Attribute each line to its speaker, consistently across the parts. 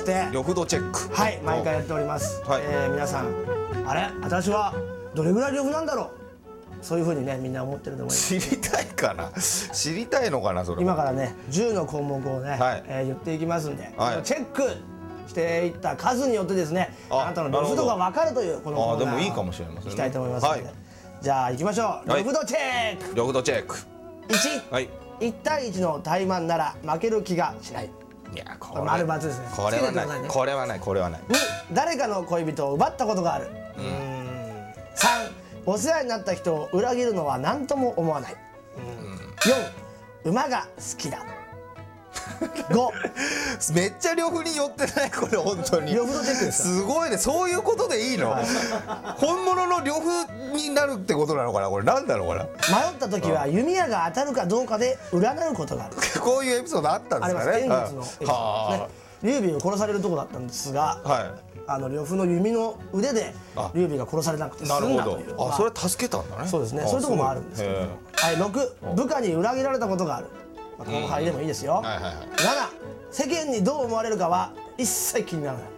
Speaker 1: して。
Speaker 2: なんすか呂布度チェック。
Speaker 1: はい毎回やっております、
Speaker 2: はい。
Speaker 1: えー皆さんあれ？私はどれぐらい呂布なんだろう？そういうふうにねみんな思ってると思います。
Speaker 2: 知りたいかな？知りたいのかなそれ
Speaker 1: 今からね10の項目をね、
Speaker 2: はい。
Speaker 1: えー言っていきますんで、
Speaker 2: はい。
Speaker 1: チェックしていった数によってですねあ
Speaker 2: あ
Speaker 1: なたの呂布度が分かるというこのコーナー
Speaker 2: あでもいいかもしれませんね。
Speaker 1: いきたいと思いますので、
Speaker 2: はい。
Speaker 1: じゃあ行きましょう。
Speaker 2: はい。
Speaker 1: 呂布度チェック、
Speaker 2: 呂布度チェック。
Speaker 1: 1
Speaker 2: はい。
Speaker 1: 1対1の対マンなら負ける気がしない
Speaker 2: いやこ
Speaker 1: これ丸×ですね。
Speaker 2: これはない。
Speaker 1: ね。
Speaker 2: これはない。これはない。
Speaker 1: 2誰かの恋人を奪ったことがある。うーん3お世話になった人を裏切るのは何とも思わない。4馬が好きだ5
Speaker 2: めっちゃ呂布に寄ってない？これ本当に。
Speaker 1: 呂布度チェックですか？
Speaker 2: すごいね。そういうことでいいの？本物の呂布になるってことなのかな？これ。なんだろうこれ
Speaker 1: 迷った時は弓矢が当たるかどうかで占うことがある。
Speaker 2: こういうエピソードあったん
Speaker 1: あり
Speaker 2: ですかね？
Speaker 1: ます。演術のエピソードですね。
Speaker 2: は
Speaker 1: 劉備を殺されるとこだったんですが
Speaker 2: あは
Speaker 1: あの呂布の弓の腕で
Speaker 2: あ。
Speaker 1: 劉備が殺されなくて済んだという。まあ
Speaker 2: あそれ助けたんだね。
Speaker 1: そうですね。
Speaker 2: あ
Speaker 1: そういうところもあるんですけど。
Speaker 2: へ
Speaker 1: はい6部下に裏切られたことがある、まあ、後輩でもいいですよ、
Speaker 2: はいはいはい。
Speaker 1: 7世間にどう思われるかは一切気にならない。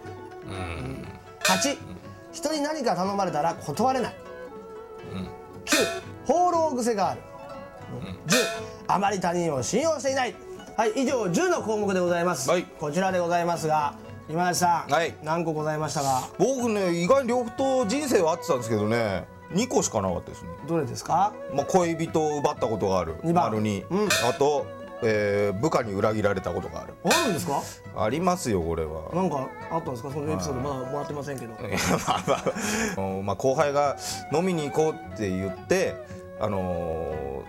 Speaker 1: 8人に何か頼まれたら断れない、9放浪癖がある、10あまり他人を信用していない。はい以上10の項目でございます、
Speaker 2: はい。
Speaker 1: こちらでございますが今田さん、
Speaker 2: はい。
Speaker 1: 何個ございましたが
Speaker 2: 僕ね意外に両方と人生は合ってたんですけどね。2個しかなかったですね。
Speaker 1: どれですか？
Speaker 2: まあ、恋人を奪ったことがある。
Speaker 1: 二番。
Speaker 2: 丸に、
Speaker 1: うん。
Speaker 2: あと、えー部下に裏切られたことがある。
Speaker 1: あるんですか？
Speaker 2: ありますよこれは。
Speaker 1: なんかあったんですか？そのエピソード。まだもらってませんけど。
Speaker 2: まあまあうんまあ後輩が飲みに行こうって言ってあの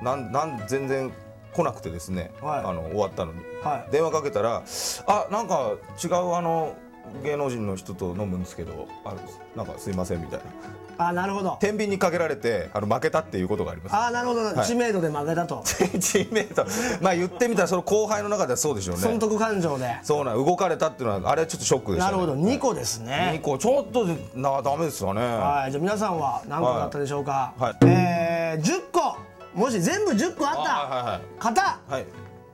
Speaker 2: ーなんなん全然来なくてですね、
Speaker 1: はい。
Speaker 2: あの終わったのに。
Speaker 1: はい。
Speaker 2: 電話かけたら「あなんか違うあの芸能人の人と飲むんですけどあなんかすいません」みたいな。
Speaker 1: あなるほど。
Speaker 2: 天秤にかけられてあの負けたっていうことがあります。
Speaker 1: あなるほど、
Speaker 2: い。
Speaker 1: 知名度で負けたと。
Speaker 2: 知名度。まあ言ってみたらその後輩の中ではそうでしょうね。
Speaker 1: 損得感情で。
Speaker 2: そうなん動かれたっていうのはあれはちょっとショックでした、ね、
Speaker 1: なるほど。2個です
Speaker 2: 2
Speaker 1: ね
Speaker 2: 個。ちょっとでなダメですよね。
Speaker 1: はい。じゃあ皆さんは何個だったでしょうか、
Speaker 2: はい。はい
Speaker 1: えー、10個。もし全部10個あっ
Speaker 2: あはいはい
Speaker 1: た方
Speaker 2: はい。はい。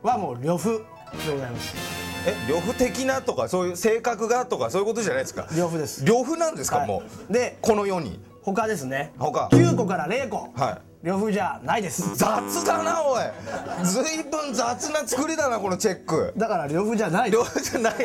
Speaker 1: はもう呂布でございます
Speaker 2: え呂布的なとかそういう性格がとかそういうことじゃないですか？
Speaker 1: 呂布です。
Speaker 2: 呂布なんですか、
Speaker 1: はい。
Speaker 2: もう？
Speaker 1: で
Speaker 2: この世に。
Speaker 1: 他ですね。
Speaker 2: 他。
Speaker 1: 9個から0個。
Speaker 2: はい
Speaker 1: 呂布じゃないです。
Speaker 2: 雑だなおい。ずいぶん雑な作りだなこのチェック。
Speaker 1: だから呂布じゃない
Speaker 2: 呂布じゃないね。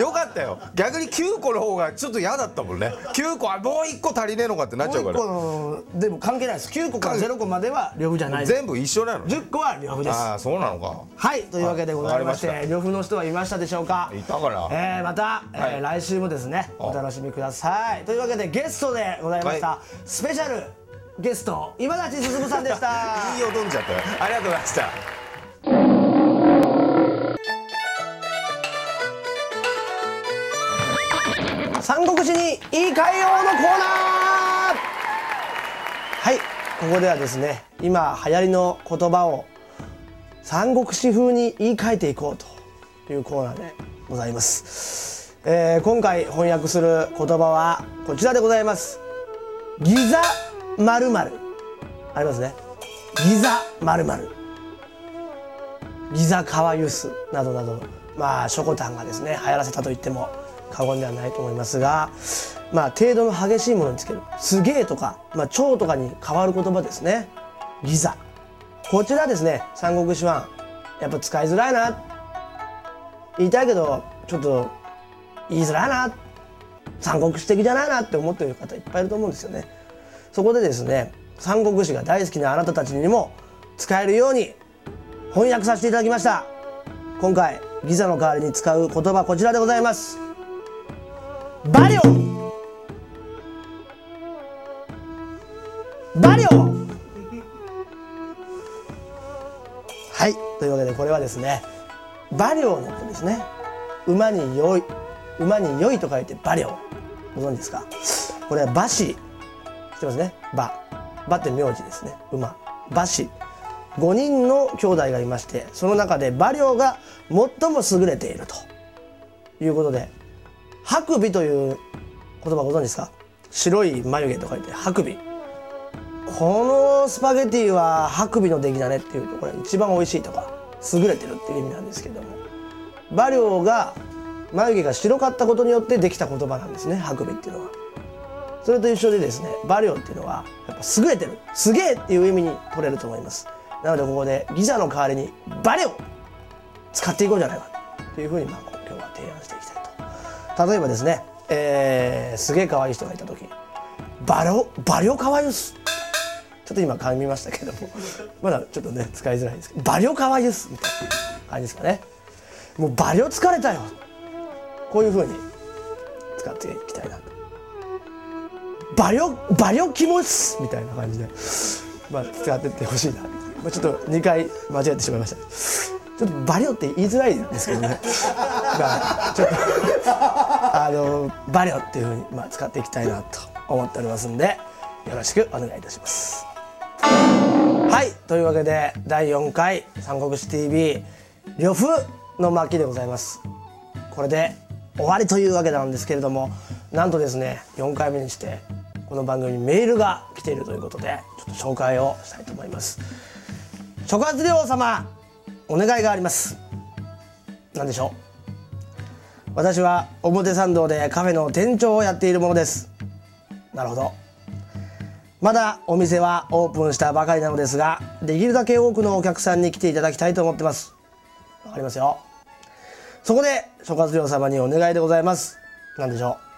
Speaker 2: よかったよ。逆に9個の方がちょっと嫌だったもんね。9個あもう1個足りねえのかってなっちゃう
Speaker 1: もう1個
Speaker 2: から
Speaker 1: のでも関係ないです。9個から0個までは呂布じゃない
Speaker 2: 全部一緒なの
Speaker 1: 10個は呂布です。
Speaker 2: ああそうなのか。
Speaker 1: はいというわけでございまして
Speaker 2: わかり
Speaker 1: 呂布の人はいましたでしょうか？
Speaker 2: いたかな。
Speaker 1: えーまた、えー来週もですねお楽しみください。というわけでゲストでございました、
Speaker 2: は
Speaker 1: スペシャルゲスト今立進さんでした。
Speaker 2: いいよ飲んじゃった。よありがとうございました。
Speaker 1: 三国志に言い換えようのコーナー。はいここではですね今流行りの言葉を三国志風に言い換えていこうというコーナーでございます、えー今回翻訳する言葉はこちらでございます。ギザ〇〇ありますね。ギザ。〇〇ギザカワユスなどなど。まあショコタンがですね流行らせたと言っても過言ではないと思いますがまあ程度の激しいものにつける。すげえとか、まあ、超とかに変わる言葉ですね。ギザ。こちらですね三国志はやっぱ使いづらいな。言いたいけどちょっと言いづらいな。三国志的じゃないなって思ってる方いっぱいいると思うんですよね。そこでですね三国志が大好きなあなたたちにも使えるように翻訳させていただきました。今回ギザの代わりに使う言葉こちらでございます。バリオ！バリオ！はいというわけでこれはですねバリオのことですね。馬に良い馬に良いと書いてバリオ。ご存知ですか？これは馬氏。ってますね。馬馬って名字ですね。馬。馬氏5人の兄弟がいましてその中で馬良が最も優れていると。いうことで白尾という言葉ご存知ですか？白い眉毛と書いて白尾このスパゲティは白尾の出来だねっていうとこれ一番美味しいとか優れてるっていう意味なんですけども。馬良が眉毛が白かったことによってできた言葉なんですねハクビっていうのは。それと一緒でですねバリオっていうのはやっぱ優れてるすげえっていう意味に取れると思います。なのでここでギザの代わりにバリオ使っていこうじゃないかというふうにまあ今日は提案していきたいと。例えばですね、えー、すげえ可愛い人がいた時バリオバリオ可愛いっすちょっと今噛みましたけどもまだちょっとね使いづらいですけどバリオ可愛いっすみたいな感じですかね。もうバリオ疲れたよ。こういうふうに使っていきたいなと。バリオバリオキモいっすみたいな感じで、まあ、使ってってほしいな、まあ、ちょっと2回間違えてしまいました。ちょっとバリオって言いづらいんですけどね。まあちょっとあのバリオっていうふうに、まあ、使っていきたいなと思っておりますんでよろしくお願いいたします。はいというわけで第4回「三国志 TV」呂布の巻でございます。これで終わりというわけなんですけれどもなんとですね4回目にしてこの番組にメールが来ているということでちょっと紹介をしたいと思います。諸葛亮様お願いがあります。何でしょう？私は表参道でカフェの店長をやっているものです。なるほど。まだお店はオープンしたばかりなのですができるだけ多くのお客さんに来ていただきたいと思ってます。わかりますよ。そこで諸葛亮様にお願いでございます。何でしょう？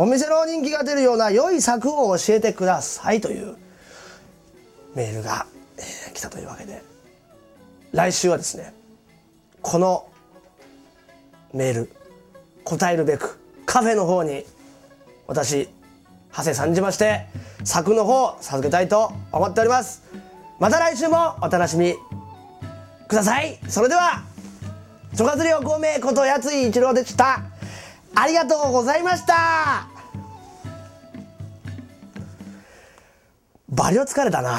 Speaker 1: お店の人気が出るような良い策を教えてくださいというメールが、え、来たというわけで。来週はですねこのメール答えるべくカフェの方に私長谷さんじまして策の方授けたいと思っております。また来週もお楽しみください。それでは諸葛亮孔明ことやつい一郎でした。ありがとうございました。バリオ疲れたな。